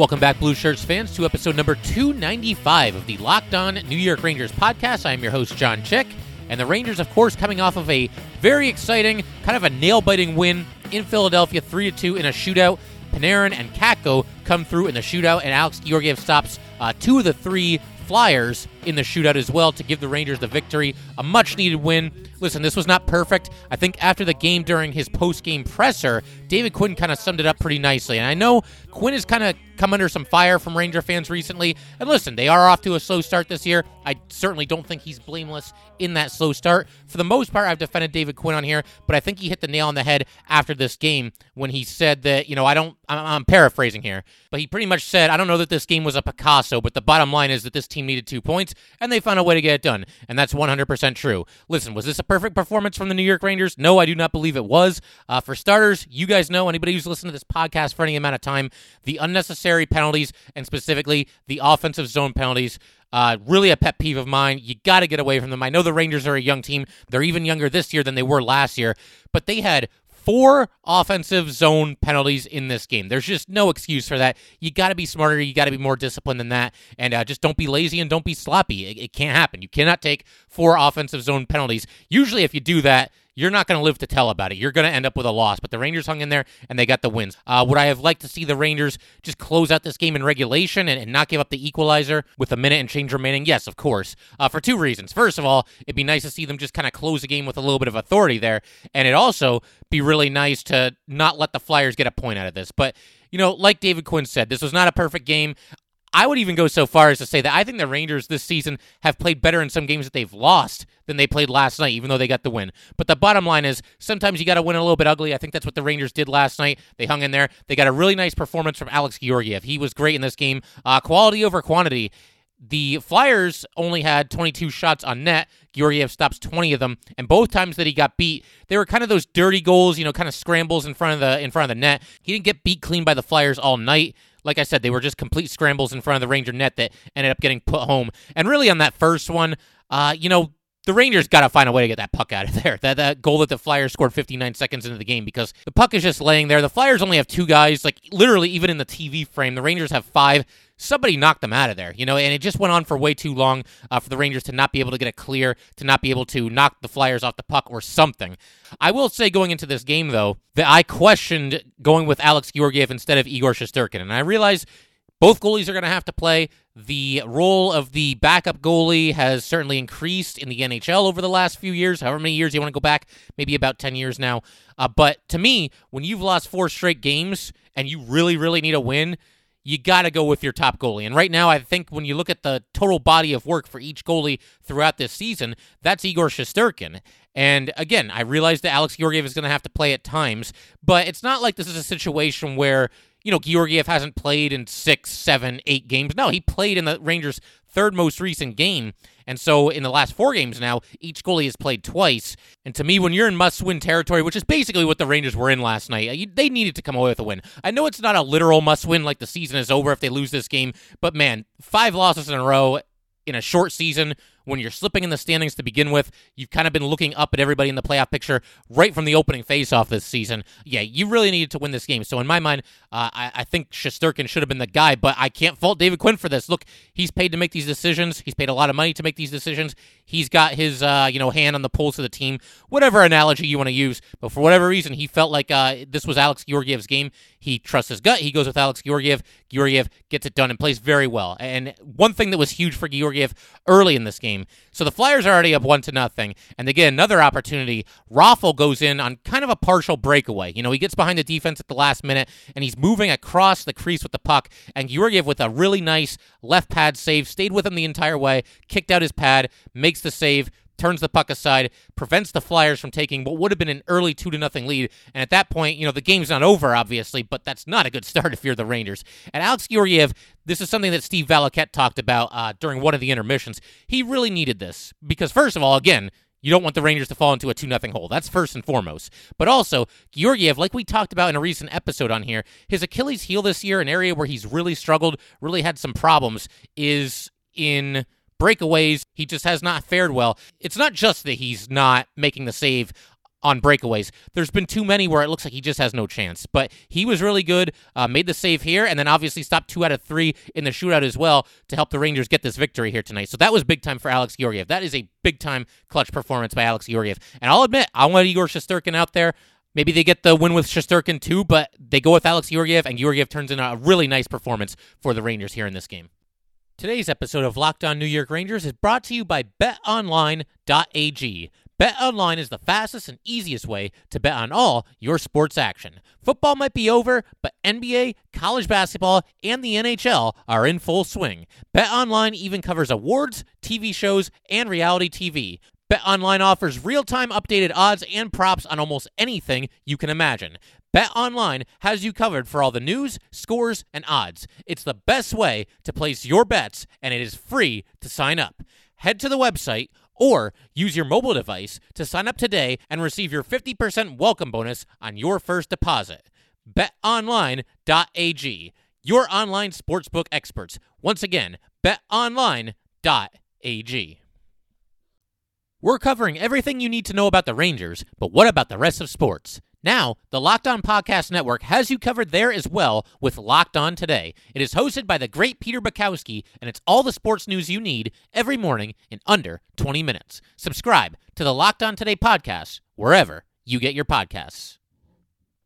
Welcome back, Blue Shirts fans, to episode number 295 of the Locked On New York Rangers podcast. I am your host, John Chick. And the Rangers, of course, coming off of a very exciting, kind of a nail biting win in Philadelphia, 3 2 in a shootout. Panarin and Kakko come through in the shootout, and Alex Georgiev stops uh, two of the three Flyers in the shootout as well to give the Rangers the victory. A much needed win. Listen, this was not perfect. I think after the game during his post game presser, David Quinn kind of summed it up pretty nicely. And I know Quinn is kind of come under some fire from Ranger fans recently. And listen, they are off to a slow start this year. I certainly don't think he's blameless in that slow start. For the most part, I've defended David Quinn on here, but I think he hit the nail on the head after this game when he said that, you know, I don't, I'm, I'm paraphrasing here, but he pretty much said, I don't know that this game was a Picasso, but the bottom line is that this team needed two points and they found a way to get it done. And that's 100% true. Listen, was this a perfect performance from the New York Rangers? No, I do not believe it was. Uh, for starters, you guys know, anybody who's listened to this podcast for any amount of time, the unnecessary penalties and specifically the offensive zone penalties. Uh, really a pet peeve of mine. You got to get away from them. I know the Rangers are a young team. They're even younger this year than they were last year, but they had four offensive zone penalties in this game. There's just no excuse for that. You got to be smarter. You got to be more disciplined than that. And uh, just don't be lazy and don't be sloppy. It, it can't happen. You cannot take four offensive zone penalties. Usually, if you do that, you're not going to live to tell about it. You're going to end up with a loss. But the Rangers hung in there and they got the wins. Uh, would I have liked to see the Rangers just close out this game in regulation and, and not give up the equalizer with a minute and change remaining? Yes, of course. Uh, for two reasons. First of all, it'd be nice to see them just kind of close the game with a little bit of authority there. And it also be really nice to not let the Flyers get a point out of this. But you know, like David Quinn said, this was not a perfect game. I would even go so far as to say that I think the Rangers this season have played better in some games that they've lost than they played last night, even though they got the win. But the bottom line is sometimes you got to win a little bit ugly. I think that's what the Rangers did last night. They hung in there. They got a really nice performance from Alex Georgiev. He was great in this game. Uh, quality over quantity. The Flyers only had 22 shots on net. Georgiev stops 20 of them, and both times that he got beat, they were kind of those dirty goals, you know, kind of scrambles in front of the in front of the net. He didn't get beat clean by the Flyers all night like I said, they were just complete scrambles in front of the Ranger net that ended up getting put home. And really, on that first one, uh, you know, the Rangers got to find a way to get that puck out of there. That that goal that the Flyers scored 59 seconds into the game because the puck is just laying there. The Flyers only have two guys, like literally even in the TV frame. The Rangers have five somebody knocked them out of there, you know, and it just went on for way too long uh, for the Rangers to not be able to get a clear, to not be able to knock the Flyers off the puck or something. I will say going into this game, though, that I questioned going with Alex Georgiev instead of Igor Shesterkin, and I realize both goalies are going to have to play. The role of the backup goalie has certainly increased in the NHL over the last few years, however many years you want to go back, maybe about 10 years now. Uh, but to me, when you've lost four straight games and you really, really need a win, you got to go with your top goalie. And right now, I think when you look at the total body of work for each goalie throughout this season, that's Igor Shesterkin. And again, I realize that Alex Georgiev is going to have to play at times, but it's not like this is a situation where you know, Georgiev hasn't played in six, seven, eight games. No, he played in the Rangers' third most recent game. And so in the last four games now, each goalie has played twice. And to me, when you're in must win territory, which is basically what the Rangers were in last night, they needed to come away with a win. I know it's not a literal must win, like the season is over if they lose this game, but man, five losses in a row in a short season when you're slipping in the standings to begin with. You've kind of been looking up at everybody in the playoff picture right from the opening faceoff this season. Yeah, you really needed to win this game. So in my mind, uh, I, I, think Shesterkin should have been the guy, but I can't fault David Quinn for this. Look, he's paid to make these decisions. He's paid a lot of money to make these decisions. He's got his uh, you know hand on the pulse of the team, whatever analogy you want to use. But for whatever reason, he felt like uh, this was Alex Georgiev's game. He trusts his gut. He goes with Alex Georgiev. Georgiev gets it done and plays very well. And one thing that was huge for Georgiev early in this game. So the Flyers are already up one to nothing, and they get another opportunity. Raffl goes in on kind of a partial breakaway. You know, he gets behind the defense at the last minute, and he's moving across the crease with the puck. And Georgiev with a really nice left pad save, stayed with him the entire way, kicked out his pad, makes the save turns the puck aside, prevents the Flyers from taking what would have been an early 2 to nothing lead. And at that point, you know, the game's not over, obviously, but that's not a good start if you're the Rangers. And Alex Georgiev, this is something that Steve Valiquette talked about uh, during one of the intermissions. He really needed this because, first of all, again, you don't want the Rangers to fall into a 2 0 hole. That's first and foremost. But also, Georgiev, like we talked about in a recent episode on here, his Achilles heel this year, an area where he's really struggled, really had some problems, is in breakaways. He just has not fared well. It's not just that he's not making the save on breakaways. There's been too many where it looks like he just has no chance. But he was really good, uh, made the save here, and then obviously stopped two out of three in the shootout as well to help the Rangers get this victory here tonight. So that was big time for Alex Georgiev. That is a big time clutch performance by Alex Georgiev. And I'll admit, I want Igor Shesterkin out there. Maybe they get the win with Shesterkin too, but they go with Alex Georgiev, and Georgiev turns in a really nice performance for the Rangers here in this game. Today's episode of Locked On New York Rangers is brought to you by BetOnline.ag. BetOnline is the fastest and easiest way to bet on all your sports action. Football might be over, but NBA, college basketball, and the NHL are in full swing. BetOnline even covers awards, TV shows, and reality TV. BetOnline offers real-time updated odds and props on almost anything you can imagine. BetOnline has you covered for all the news, scores, and odds. It's the best way to place your bets, and it is free to sign up. Head to the website or use your mobile device to sign up today and receive your 50% welcome bonus on your first deposit. BetOnline.ag, your online sportsbook experts. Once again, betonline.ag. We're covering everything you need to know about the Rangers, but what about the rest of sports? Now, the Locked On Podcast Network has you covered there as well with Locked On Today. It is hosted by the great Peter Bukowski, and it's all the sports news you need every morning in under 20 minutes. Subscribe to the Locked On Today podcast wherever you get your podcasts.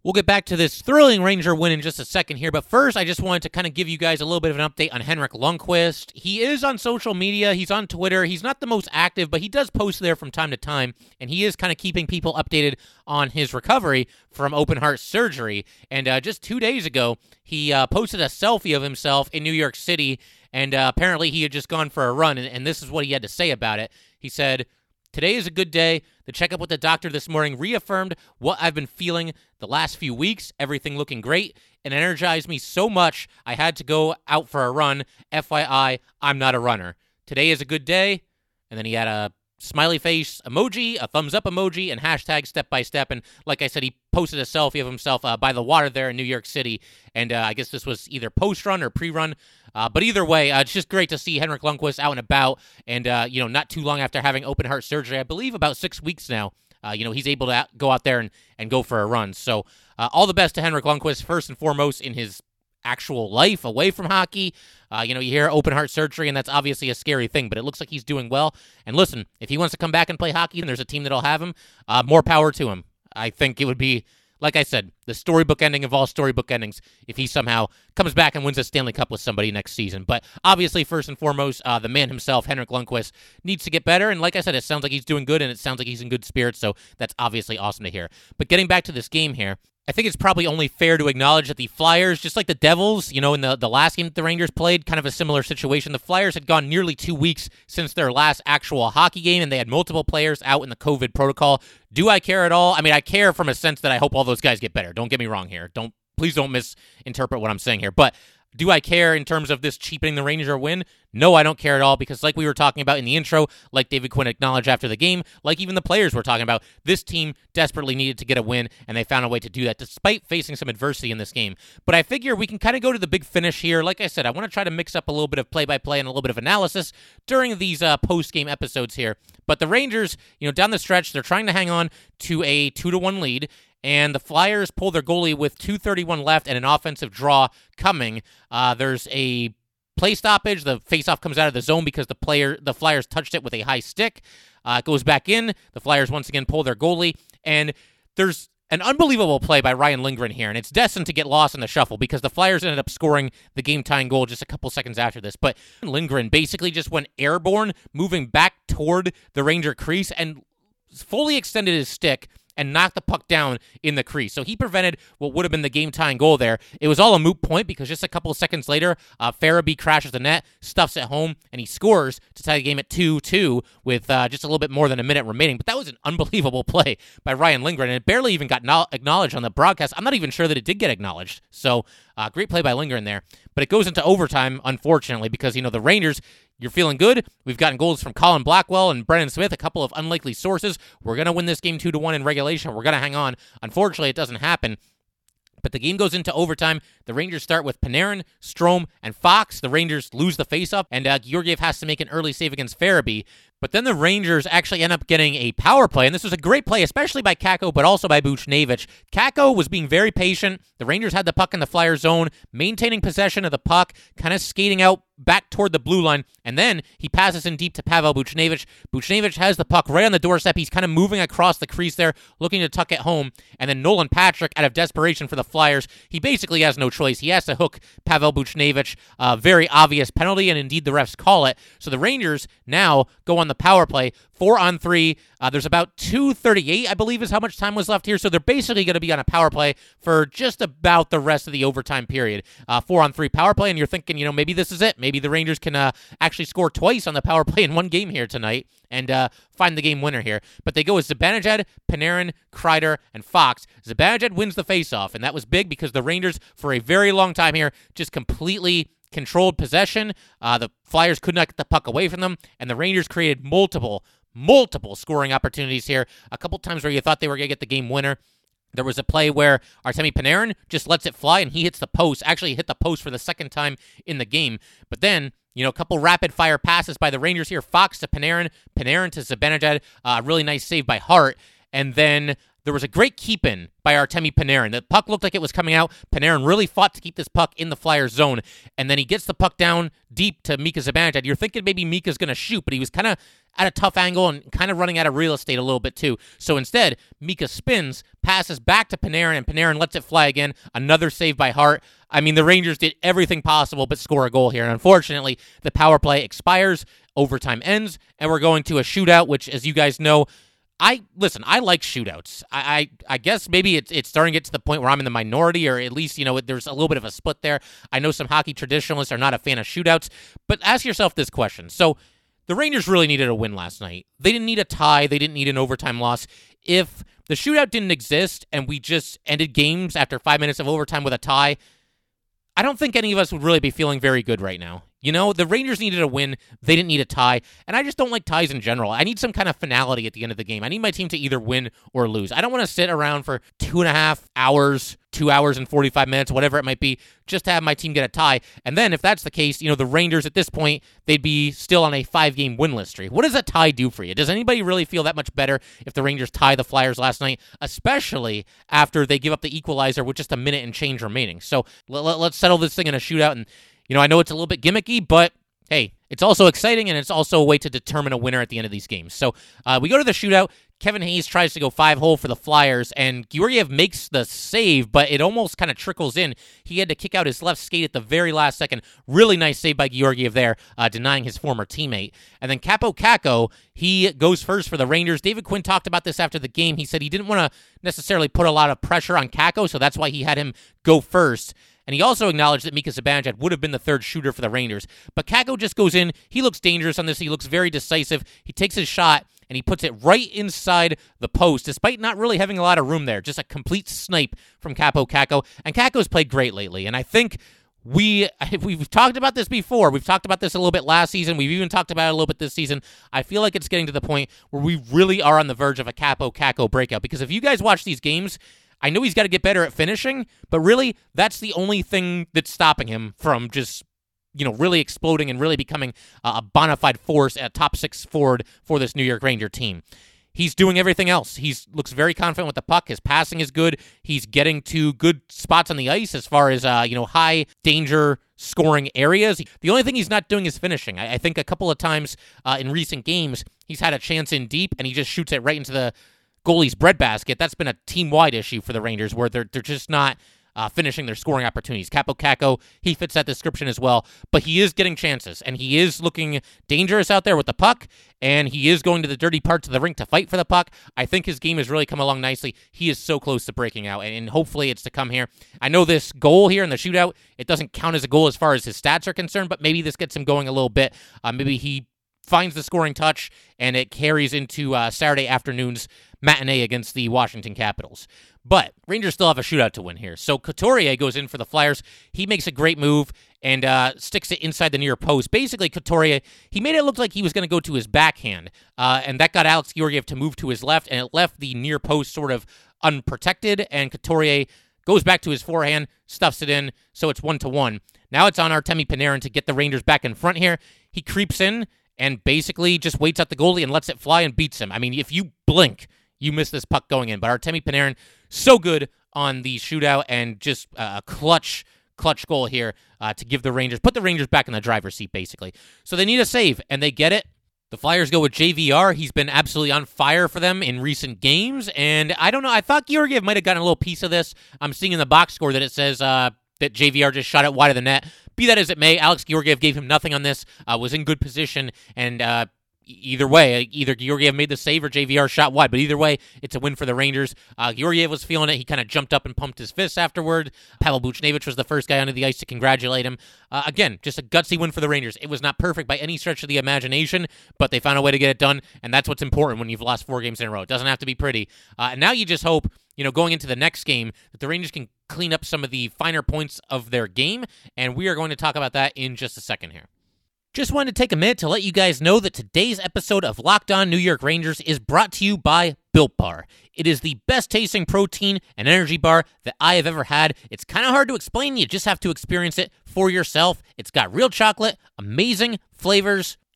We'll get back to this thrilling Ranger win in just a second here, but first, I just wanted to kind of give you guys a little bit of an update on Henrik Lundqvist. He is on social media, he's on Twitter. He's not the most active, but he does post there from time to time, and he is kind of keeping people updated on his recovery from open heart surgery. And uh, just two days ago, he uh, posted a selfie of himself in New York City, and uh, apparently he had just gone for a run, and, and this is what he had to say about it. He said, Today is a good day. The checkup with the doctor this morning reaffirmed what I've been feeling the last few weeks, everything looking great, and energized me so much I had to go out for a run. FYI, I'm not a runner. Today is a good day. And then he had a smiley face emoji, a thumbs up emoji, and hashtag step by step. And like I said, he posted a selfie of himself uh, by the water there in New York City. And uh, I guess this was either post run or pre run. Uh, but either way, uh, it's just great to see Henrik Lundqvist out and about. And, uh, you know, not too long after having open heart surgery, I believe about six weeks now. Uh, you know, he's able to go out there and, and go for a run. So, all the best to Henrik Lundqvist, first and foremost, in his actual life away from hockey. Uh, you know, you hear open heart surgery, and that's obviously a scary thing, but it looks like he's doing well. And listen, if he wants to come back and play hockey and there's a team that'll have him, uh, more power to him. I think it would be, like I said, the storybook ending of all storybook endings if he somehow comes back and wins a Stanley Cup with somebody next season. But obviously, first and foremost, uh, the man himself, Henrik Lundqvist, needs to get better. And like I said, it sounds like he's doing good, and it sounds like he's in good spirits, so that's obviously awesome to hear. But getting back to this game here, I think it's probably only fair to acknowledge that the Flyers, just like the Devils, you know, in the, the last game that the Rangers played, kind of a similar situation. The Flyers had gone nearly two weeks since their last actual hockey game, and they had multiple players out in the COVID protocol. Do I care at all? I mean, I care from a sense that I hope all those guys get better. Don't get me wrong here. Don't please don't misinterpret what I'm saying here. But do I care in terms of this cheapening the Ranger win? No, I don't care at all because, like we were talking about in the intro, like David Quinn acknowledged after the game, like even the players were talking about, this team desperately needed to get a win, and they found a way to do that despite facing some adversity in this game. But I figure we can kind of go to the big finish here. Like I said, I want to try to mix up a little bit of play by play and a little bit of analysis during these uh, post game episodes here. But the Rangers, you know, down the stretch, they're trying to hang on to a two to one lead and the Flyers pull their goalie with 2:31 left and an offensive draw coming. Uh, there's a play stoppage. The faceoff comes out of the zone because the player, the Flyers touched it with a high stick. Uh, it goes back in. The Flyers once again pull their goalie, and there's an unbelievable play by Ryan Lindgren here, and it's destined to get lost in the shuffle because the Flyers ended up scoring the game tying goal just a couple seconds after this. But Lindgren basically just went airborne, moving back toward the Ranger crease and fully extended his stick and knocked the puck down in the crease. So he prevented what would have been the game tying goal there. It was all a moot point because just a couple of seconds later, uh, Farabee crashes the net, stuffs it home, and he scores to tie the game at 2 2 with uh, just a little bit more than a minute remaining. But that was an unbelievable play by Ryan Lindgren, and it barely even got no- acknowledged on the broadcast. I'm not even sure that it did get acknowledged. So uh, great play by Lindgren there. But it goes into overtime, unfortunately, because, you know, the Rangers, you're feeling good. We've gotten goals from Colin Blackwell and Brendan Smith, a couple of unlikely sources. We're going to win this game 2 to 1 in regulation. We're going to hang on. Unfortunately, it doesn't happen. But the game goes into overtime. The Rangers start with Panarin, Strome, and Fox. The Rangers lose the faceoff, and uh, Georgiev has to make an early save against Farabee. But then the Rangers actually end up getting a power play, and this was a great play, especially by Kakko, but also by Buchnevich. Kakko was being very patient. The Rangers had the puck in the Flyer zone, maintaining possession of the puck, kind of skating out back toward the blue line, and then he passes in deep to Pavel Buchnevich. Buchnevich has the puck right on the doorstep. He's kind of moving across the crease there, looking to tuck it home, and then Nolan Patrick, out of desperation for the Flyers, he basically has no choice. He has to hook Pavel Buchnevich. Uh, very obvious penalty, and indeed the refs call it. So the Rangers now go on the power play, four on three. Uh, there's about 238, I believe, is how much time was left here. So they're basically going to be on a power play for just about the rest of the overtime period. Uh, four on three power play, and you're thinking, you know, maybe this is it. Maybe the Rangers can uh, actually score twice on the power play in one game here tonight and uh, find the game winner here. But they go with Zibanejad, Panarin, Kreider, and Fox. Zibanejad wins the faceoff, and that was big because the Rangers, for a very long time here, just completely controlled possession. Uh, the Flyers could not get the puck away from them, and the Rangers created multiple, multiple scoring opportunities here. A couple times where you thought they were going to get the game winner. There was a play where Artemi Panarin just lets it fly and he hits the post. Actually, hit the post for the second time in the game. But then, you know, a couple rapid fire passes by the Rangers here. Fox to Panarin, Panarin to Zibanejad. Uh, really nice save by Hart. And then there was a great keep in by Artemi Panarin. The puck looked like it was coming out. Panarin really fought to keep this puck in the Flyers zone. And then he gets the puck down deep to Mika Zibanejad. You're thinking maybe Mika's going to shoot, but he was kind of at a tough angle and kind of running out of real estate a little bit too. So instead, Mika spins, passes back to Panarin, and Panarin lets it fly again. Another save by Hart. I mean, the Rangers did everything possible but score a goal here. And unfortunately, the power play expires, overtime ends, and we're going to a shootout, which, as you guys know, I listen. I like shootouts. I, I, I guess maybe it's it's starting to get to the point where I'm in the minority, or at least you know there's a little bit of a split there. I know some hockey traditionalists are not a fan of shootouts, but ask yourself this question: So the Rangers really needed a win last night. They didn't need a tie. They didn't need an overtime loss. If the shootout didn't exist and we just ended games after five minutes of overtime with a tie, I don't think any of us would really be feeling very good right now. You know, the Rangers needed a win. They didn't need a tie. And I just don't like ties in general. I need some kind of finality at the end of the game. I need my team to either win or lose. I don't want to sit around for two and a half hours, two hours and 45 minutes, whatever it might be, just to have my team get a tie. And then if that's the case, you know, the Rangers at this point, they'd be still on a five game winless streak. What does a tie do for you? Does anybody really feel that much better if the Rangers tie the Flyers last night, especially after they give up the equalizer with just a minute and change remaining? So let, let's settle this thing in a shootout and you know, I know it's a little bit gimmicky, but hey, it's also exciting and it's also a way to determine a winner at the end of these games. So uh, we go to the shootout. Kevin Hayes tries to go five hole for the Flyers, and Georgiev makes the save, but it almost kind of trickles in. He had to kick out his left skate at the very last second. Really nice save by Georgiev there, uh, denying his former teammate. And then Kaapo Kakko, he goes first for the Rangers. David Quinn talked about this after the game. He said he didn't want to necessarily put a lot of pressure on Kakko, so that's why he had him go first. And he also acknowledged that Mika Zibanejad would have been the third shooter for the Rangers. But Kakko just goes in. He looks dangerous on this. He looks very decisive. He takes his shot and he puts it right inside the post, despite not really having a lot of room there. Just a complete snipe from Kaapo Kakko. And Kakko's played great lately. And I think we we've talked about this before. We've talked about this a little bit last season. We've even talked about it a little bit this season. I feel like it's getting to the point where we really are on the verge of a Kaapo Kakko breakout. Because if you guys watch these games, I know he's got to get better at finishing, but really, that's the only thing that's stopping him from just you know, really exploding and really becoming a bona fide force at top six forward for this New York Ranger team. He's doing everything else. He looks very confident with the puck. His passing is good. He's getting to good spots on the ice as far as uh, you know, high danger scoring areas. The only thing he's not doing is finishing. I, I think a couple of times uh, in recent games he's had a chance in deep and he just shoots it right into the goalie's breadbasket. That's been a team wide issue for the Rangers where they're they're just not uh, finishing their scoring opportunities. Kaapo Kakko, he fits that description as well, but he is getting chances, and he is looking dangerous out there with the puck, and he is going to the dirty parts of the rink to fight for the puck. I think his game has really come along nicely. He is so close to breaking out, and, and hopefully it's to come here. I know this goal here in the shootout, it doesn't count as a goal as far as his stats are concerned, but maybe this gets him going a little bit. Uh, maybe he finds the scoring touch, and it carries into uh, Saturday afternoon's matinee against the Washington Capitals. But Rangers still have a shootout to win here. So Couturier goes in for the Flyers. He makes a great move and uh, sticks it inside the near post. Basically, Couturier, he made it look like he was going to go to his backhand, uh, and that got Alex Georgiev to move to his left, and it left the near post sort of unprotected, and Couturier goes back to his forehand, stuffs it in, so it's one to one. Now it's on Artemi Panarin to get the Rangers back in front here. He creeps in and basically just waits at the goalie and lets it fly and beats him. I mean, if you blink, you miss this puck going in. But Artemi Panarin, so good on the shootout and just a clutch, clutch goal here uh, to give the Rangers, put the Rangers back in the driver's seat, basically. So they need a save, and they get it. The Flyers go with JVR. He's been absolutely on fire for them in recent games. And I don't know. I thought Georgiev might have gotten a little piece of this. I'm seeing in the box score that it says uh, that JVR just shot it wide of the net. Be that as it may, Alex Georgiev gave him nothing on this, uh, was in good position, and uh, either way, either Georgiev made the save or JVR shot wide, but either way, it's a win for the Rangers. Uh, Georgiev was feeling it. He kind of jumped up and pumped his fists afterward. Pavel Buchnevich was the first guy onto the ice to congratulate him. Uh, again, just a gutsy win for the Rangers. It was not perfect by any stretch of the imagination, but they found a way to get it done, and that's what's important when you've lost four games in a row. It doesn't have to be pretty. Uh, and now you just hope, you know, going into the next game, that the Rangers can clean up some of the finer points of their game, and we are going to talk about that in just a second here. Just wanted to take a minute to let you guys know that today's episode of Locked On New York Rangers is brought to you by Built Bar. It is the best tasting protein and energy bar that I have ever had. It's kind of hard to explain, you just have to experience it for yourself. It's got real chocolate, amazing flavors,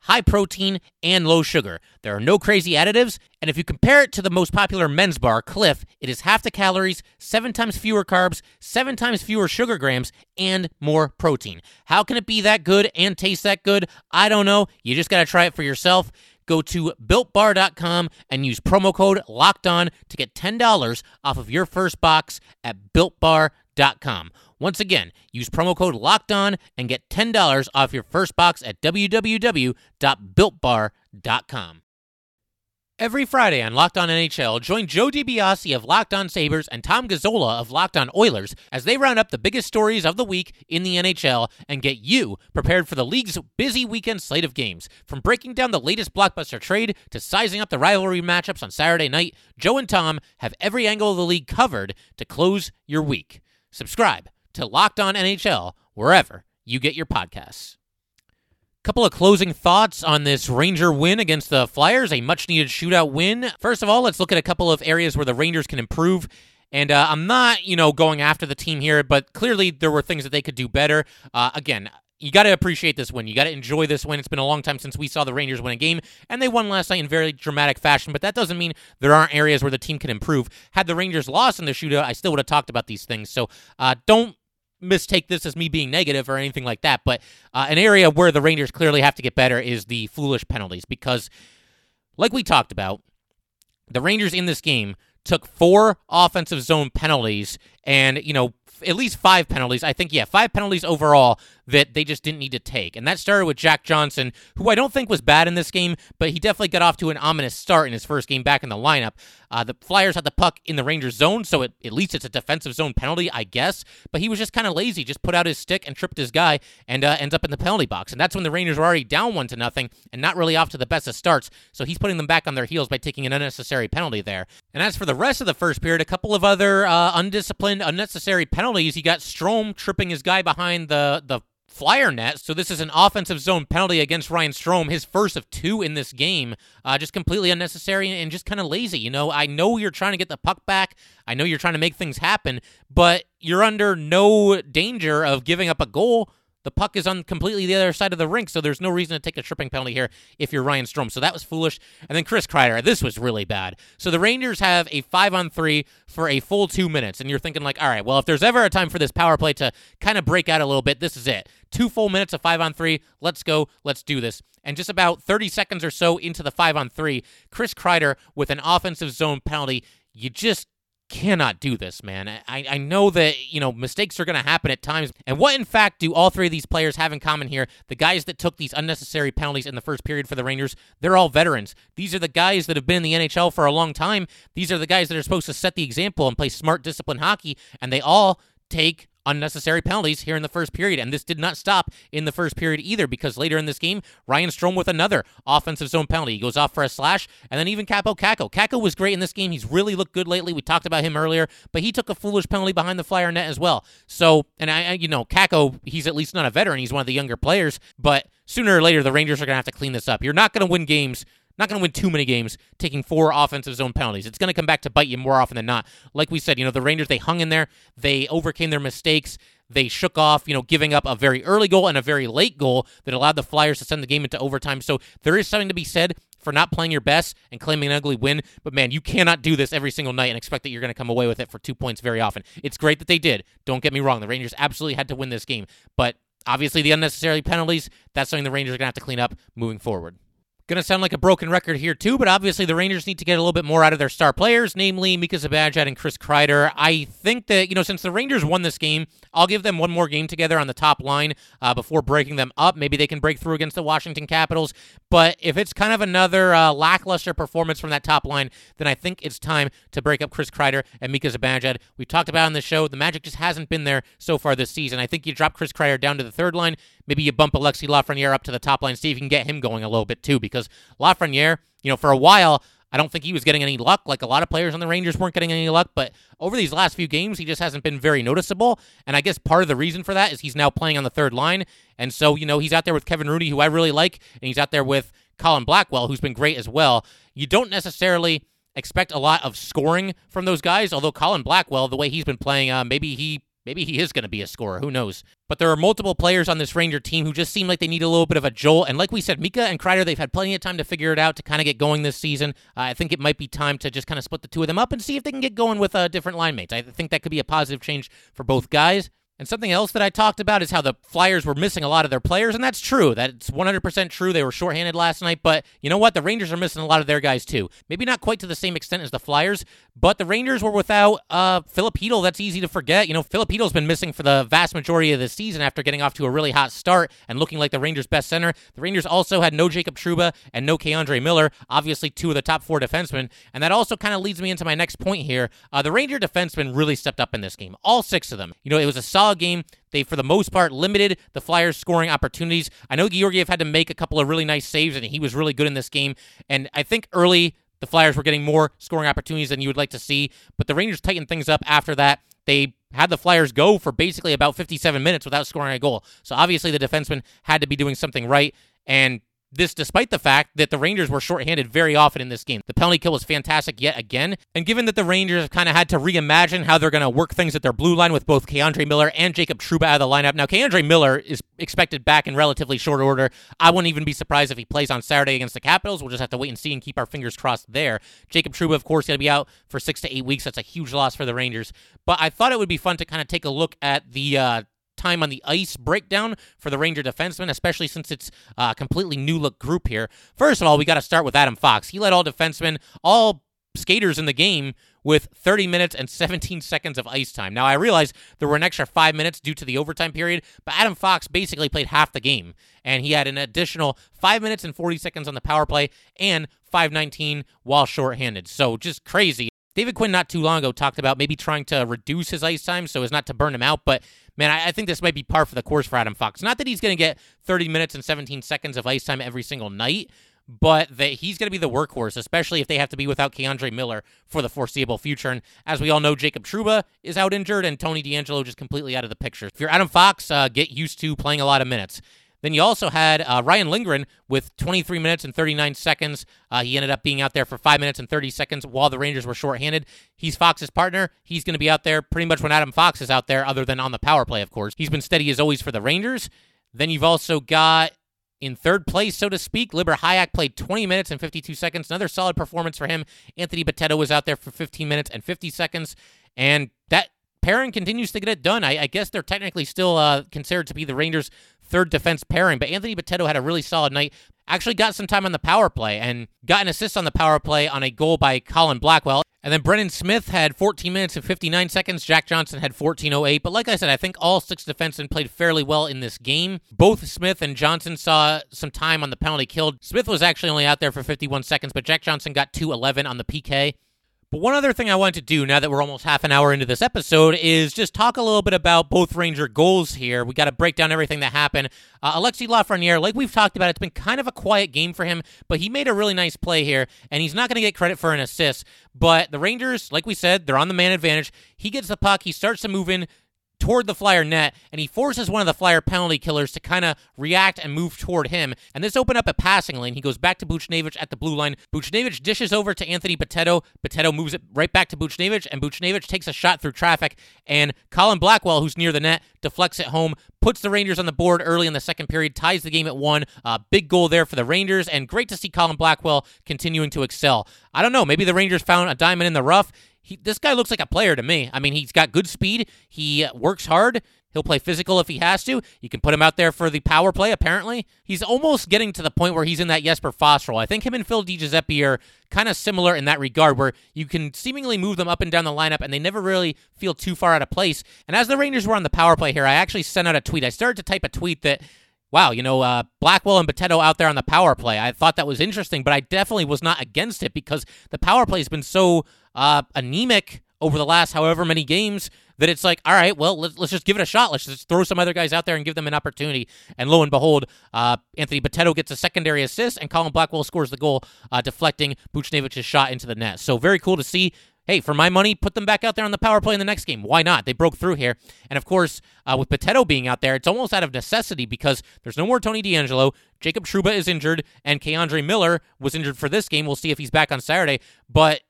high protein, and low sugar. There are no crazy additives, and if you compare it to the most popular men's bar, Clif, it is half the calories, seven times fewer carbs, seven times fewer sugar grams, and more protein. How can it be that good and taste that good? I don't know. You just got to try it for yourself. Go to builtbar.com and use promo code locked on to get $10 off of your first box at builtbar.com. Once again, use promo code locked on and get $10 off your first box at www.builtbar.com. Every Friday on Locked On NHL, join Joe DiBiase of Locked On Sabres and Tom Gazzola of Locked On Oilers as they round up the biggest stories of the week in the NHL and get you prepared for the league's busy weekend slate of games. From breaking down the latest blockbuster trade to sizing up the rivalry matchups on Saturday night, Joe and Tom have every angle of the league covered to close your week. Subscribe to Locked On NHL wherever you get your podcasts. Couple of closing thoughts on this Ranger win against the Flyers, a much needed shootout win. First of all, let's look at a couple of areas where the Rangers can improve. And uh, I'm not, you know, going after the team here, but clearly there were things that they could do better. Uh, again, you got to appreciate this win. You got to enjoy this win. It's been a long time since we saw the Rangers win a game, and they won last night in very dramatic fashion. But that doesn't mean there aren't areas where the team can improve. Had the Rangers lost in the shootout, I still would have talked about these things. So uh, don't mistake this as me being negative or anything like that, but uh, an area where the Rangers clearly have to get better is the foolish penalties because, like we talked about, the Rangers in this game took four offensive zone penalties and, you know, at least five penalties. I think, yeah, five penalties overall that they just didn't need to take. And that started with Jack Johnson, who I don't think was bad in this game, but he definitely got off to an ominous start in his first game back in the lineup. Uh, the Flyers had the puck in the Rangers zone, so it, at least it's a defensive zone penalty, I guess. But he was just kind of lazy, just put out his stick and tripped his guy, and uh, ends up in the penalty box. And that's when the Rangers were already down one to nothing, and not really off to the best of starts. So he's putting them back on their heels by taking an unnecessary penalty there. And as for the rest of the first period, a couple of other uh, undisciplined, unnecessary penalties. You got Strome tripping his guy behind the the flyer net. So this is an offensive zone penalty against Ryan Strome, his first of two in this game. Uh, just completely unnecessary and just kind of lazy. You know, I know you're trying to get the puck back. I know you're trying to make things happen, but you're under no danger of giving up a goal. The puck is on completely the other side of the rink, so there's no reason to take a tripping penalty here if you're Ryan Strome. So that was foolish. And then Chris Kreider, this was really bad. So the Rangers have a five on three for a full two minutes, and you're thinking like, all right, well, if there's ever a time for this power play to kind of break out a little bit, this is it. Two full minutes of five on three. Let's go. Let's do this. And just about 30 seconds or so into the five on three, Chris Kreider with an offensive zone penalty. You just cannot do this, man. I, I know that, you know, mistakes are going to happen at times. And what, in fact, do all three of these players have in common here? The guys that took these unnecessary penalties in the first period for the Rangers, they're all veterans. These are the guys that have been in the NHL for a long time. These are the guys that are supposed to set the example and play smart, disciplined hockey. And they all take unnecessary penalties here in the first period. And this did not stop in the first period either because later in this game, Ryan Strome with another offensive zone penalty. He goes off for a slash, and then even Kaapo Kakko. Kakko was great in this game. He's really looked good lately. We talked about him earlier, but he took a foolish penalty behind the flyer net as well. So, and I, you know, Kakko, he's at least not a veteran. He's one of the younger players, but sooner or later, the Rangers are going to have to clean this up. You're not going to win games not going to win too many games taking four offensive zone penalties. It's going to come back to bite you more often than not. Like we said, you know, the Rangers, they hung in there. They overcame their mistakes. They shook off, you know, giving up a very early goal and a very late goal that allowed the Flyers to send the game into overtime. So there is something to be said for not playing your best and claiming an ugly win. But man, you cannot do this every single night and expect that you're going to come away with it for two points very often. It's great that they did. Don't get me wrong. The Rangers absolutely had to win this game. But obviously, the unnecessary penalties, that's something the Rangers are going to have to clean up moving forward. Going to sound like a broken record here, too, but obviously the Rangers need to get a little bit more out of their star players, namely Mika Zibanejad and Chris Kreider. I think that, you know, since the Rangers won this game, I'll give them one more game together on the top line uh, before breaking them up. Maybe they can break through against the Washington Capitals. But if it's kind of another uh, lackluster performance from that top line, then I think it's time to break up Chris Kreider and Mika Zibanejad. We talked about on the show, the Magic just hasn't been there so far this season. I think you drop Chris Kreider down to the third line. Maybe you bump Alexi Lafreniere up to the top line, see if you can get him going a little bit too, because Lafreniere, you know, for a while, I don't think he was getting any luck. Like a lot of players on the Rangers weren't getting any luck, but over these last few games, he just hasn't been very noticeable. And I guess part of the reason for that is he's now playing on the third line. And so, you know, he's out there with Kevin Rooney, who I really like, and he's out there with Colin Blackwell, who's been great as well. You don't necessarily expect a lot of scoring from those guys, although Colin Blackwell, the way he's been playing, uh, maybe he Maybe he is going to be a scorer. Who knows? But there are multiple players on this Ranger team who just seem like they need a little bit of a jolt. And like we said, Mika and Kreider, they've had plenty of time to figure it out to kind of get going this season. Uh, I think it might be time to just kind of split the two of them up and see if they can get going with uh, different line mates. I think that could be a positive change for both guys. And something else that I talked about is how the Flyers were missing a lot of their players, and that's true. That's 100% true. They were shorthanded last night, but you know what? The Rangers are missing a lot of their guys too. Maybe not quite to the same extent as the Flyers, but the Rangers were without uh, Filipino. That's easy to forget. You know, Filipino's been missing for the vast majority of the season after getting off to a really hot start and looking like the Rangers' best center. The Rangers also had no Jacob Trouba and no K'Andre Miller, obviously two of the top four defensemen. And that also kind of leads me into my next point here. Uh, the Ranger defensemen really stepped up in this game, all six of them. You know, it was a solid game. They, for the most part, limited the Flyers' scoring opportunities. I know Georgiev had to make a couple of really nice saves, and he was really good in this game. And I think early the Flyers were getting more scoring opportunities than you would like to see, but the Rangers tightened things up after that. They had the Flyers go for basically about 57 minutes without scoring a goal. So obviously the defenseman had to be doing something right. And this despite the fact that the Rangers were shorthanded very often in this game. The penalty kill was fantastic yet again. And given that the Rangers have kind of had to reimagine how they're going to work things at their blue line with both K'Andre Miller and Jacob Trouba out of the lineup. Now, K'Andre Miller is expected back in relatively short order. I wouldn't even be surprised if he plays on Saturday against the Capitals. We'll just have to wait and see and keep our fingers crossed there. Jacob Trouba, of course, going to be out for six to eight weeks. That's a huge loss for the Rangers. But I thought it would be fun to kind of take a look at the uh, time on the ice breakdown for the Ranger defensemen, especially since it's uh, a completely new look group here. First of all, we got to start with Adam Fox. He led all defensemen, all skaters in the game with 30 minutes and 17 seconds of ice time. Now, I realize there were an extra five minutes due to the overtime period, but Adam Fox basically played half the game, and he had an additional five minutes and 40 seconds on the power play and 519 while shorthanded. So just crazy. David Quinn not too long ago talked about maybe trying to reduce his ice time so as not to burn him out, but man, I, I think this might be par for the course for Adam Fox. Not that he's going to get 30 minutes and 17 seconds of ice time every single night, but that he's going to be the workhorse, especially if they have to be without K'Andre Miller for the foreseeable future. And as we all know, Jacob Trouba is out injured and Tony DeAngelo just completely out of the picture. If you're Adam Fox, uh, get used to playing a lot of minutes. Then you also had uh, Ryan Lindgren with 23 minutes and 39 seconds. Uh, he ended up being out there for 5 minutes and 30 seconds while the Rangers were shorthanded. He's Fox's partner. He's going to be out there pretty much when Adam Fox is out there, other than on the power play, of course. He's been steady as always for the Rangers. Then you've also got in third place, so to speak. Libor Hajek played 20 minutes and 52 seconds. Another solid performance for him. Anthony Bitetto was out there for 15 minutes and 50 seconds. And pairing continues to get it done. I, I guess they're technically still uh, considered to be the Rangers' third defense pairing, but Anthony Bitetto had a really solid night. Actually, got some time on the power play and got an assist on the power play on a goal by Colin Blackwell. And then Brendan Smith had 14 minutes and 59 seconds. Jack Johnson had 14.08. But like I said, I think all six defensemen played fairly well in this game. Both Smith and Johnson saw some time on the penalty killed. Smith was actually only out there for 51 seconds, but Jack Johnson got 2.11 on the PK. But one other thing I wanted to do now that we're almost half an hour into this episode is just talk a little bit about both Ranger goals here. We got to break down everything that happened. Uh, Alexi Lafreniere, like we've talked about, it's been kind of a quiet game for him, but he made a really nice play here, and he's not going to get credit for an assist. But the Rangers, like we said, they're on the man advantage. He gets the puck, he starts to move in, toward the Flyer net, and he forces one of the Flyer penalty killers to kind of react and move toward him. And this opened up a passing lane. He goes back to Buchnevich at the blue line. Buchnevich dishes over to Anthony Bitetto. Bitetto moves it right back to Buchnevich, and Buchnevich takes a shot through traffic. And Colin Blackwell, who's near the net, deflects it home, puts the Rangers on the board early in the second period, ties the game at one. Uh, big goal there for the Rangers, and great to see Colin Blackwell continuing to excel. I don't know, maybe the Rangers found a diamond in the rough. He, this guy looks like a player to me. I mean, he's got good speed. He works hard. He'll play physical if he has to. You can put him out there for the power play, apparently. He's almost getting to the point where he's in that Jesper Fast role. I think him and Phil DiGiuseppe are kind of similar in that regard, where you can seemingly move them up and down the lineup and they never really feel too far out of place. And as the Rangers were on the power play here, I actually sent out a tweet. I started to type a tweet that wow, you know, uh, Blackwell and Bitetto out there on the power play. I thought that was interesting, but I definitely was not against it because the power play has been so uh, anemic over the last however many games that it's like, all right, well, let's, let's just give it a shot. Let's just throw some other guys out there and give them an opportunity. And lo and behold, uh, Anthony Bitetto gets a secondary assist, and Colin Blackwell scores the goal, uh, deflecting Buchnevich's shot into the net. So very cool to see. Hey, for my money, put them back out there on the power play in the next game. Why not? They broke through here. And of course, uh, with Bitetto being out there, it's almost out of necessity because there's no more Tony DeAngelo. Jacob Trouba is injured, and K'Andre Miller was injured for this game. We'll see if he's back on Saturday. But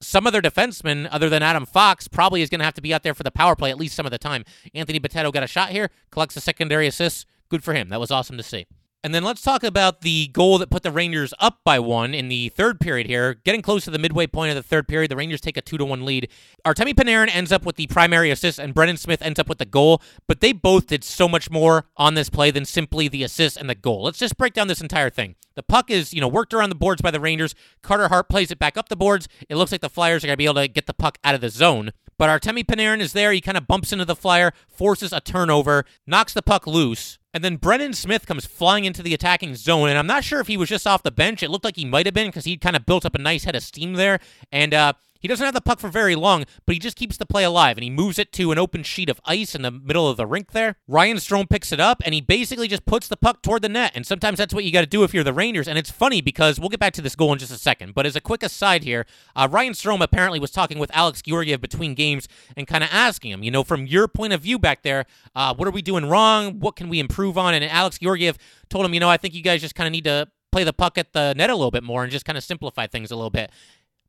some other defenseman other than Adam Fox probably is going to have to be out there for the power play at least some of the time. Anthony Bitetto got a shot here, collects a secondary assist. Good for him. That was awesome to see. And then let's talk about the goal that put the Rangers up by one in the third period here. Getting close to the midway point of the third period, the Rangers take a 2 to 1 lead. Artemi Panarin ends up with the primary assist, and Brendan Smith ends up with the goal, but they both did so much more on this play than simply the assist and the goal. Let's just break down this entire thing. The puck is, you know, worked around the boards by the Rangers. Carter Hart plays it back up the boards. It looks like the Flyers are going to be able to get the puck out of the zone. But Artemi Panarin is there. He kind of bumps into the Flyer, forces a turnover, knocks the puck loose. And then Brendan Smith comes flying into the attacking zone, and I'm not sure if he was just off the bench. It looked like he might have been because he kind of built up a nice head of steam there. And uh, he doesn't have the puck for very long, but he just keeps the play alive and he moves it to an open sheet of ice in the middle of the rink there. Ryan Strome picks it up and he basically just puts the puck toward the net. And sometimes that's what you got to do if you're the Rangers. And it's funny because we'll get back to this goal in just a second. But as a quick aside here, uh, Ryan Strome apparently was talking with Alex Georgiev between games and kind of asking him, you know, from your point of view back there, uh, what are we doing wrong? What can we improve on? And Alex Georgiev told him, you know, I think you guys just kind of need to play the puck at the net a little bit more and just kind of simplify things a little bit.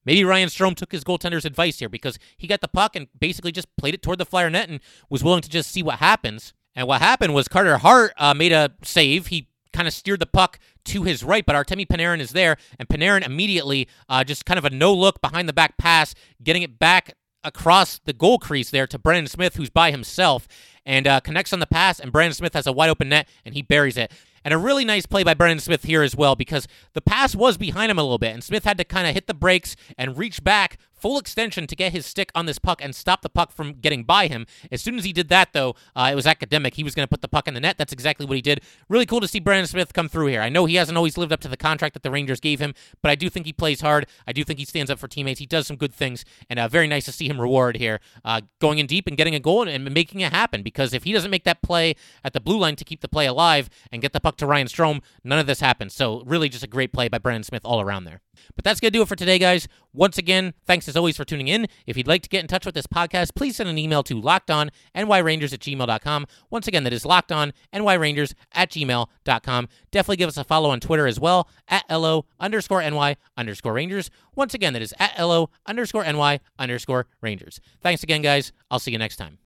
Maybe Ryan Strome took his goaltender's advice here because he got the puck and basically just played it toward the Flyer net and was willing to just see what happens. And what happened was Carter Hart uh, made a save. He kind of steered the puck to his right, but Artemi Panarin is there, and Panarin immediately uh, just kind of a no look behind the back pass, getting it back across the goal crease there to Brendan Smith, who's by himself, and uh, connects on the pass, and Brendan Smith has a wide open net, and he buries it. And a really nice play by Brendan Smith here as well because the pass was behind him a little bit, and Smith had to kind of hit the brakes and reach back full extension to get his stick on this puck and stop the puck from getting by him. As soon as he did that, though, uh, it was academic. He was going to put the puck in the net. That's exactly what he did. Really cool to see Brendan Smith come through here. I know he hasn't always lived up to the contract that the Rangers gave him, but I do think he plays hard. I do think he stands up for teammates. He does some good things, and uh, very nice to see him rewarded here, uh, going in deep and getting a goal and making it happen. Because if he doesn't make that play at the blue line to keep the play alive and get the puck to Ryan Strome, none of this happens. So really, just a great play by Brendan Smith all around there. But that's going to do it for today, guys. Once again, thanks as always for tuning in. If you'd like to get in touch with this podcast, please send an email to lockedonnyrangers at gmail.com. Once again, that is lockedonnyrangers at gmail.com. Definitely give us a follow on Twitter as well, at LO underscore NY underscore Rangers. Once again, that is at LO underscore NY underscore Rangers. Thanks again, guys. I'll see you next time.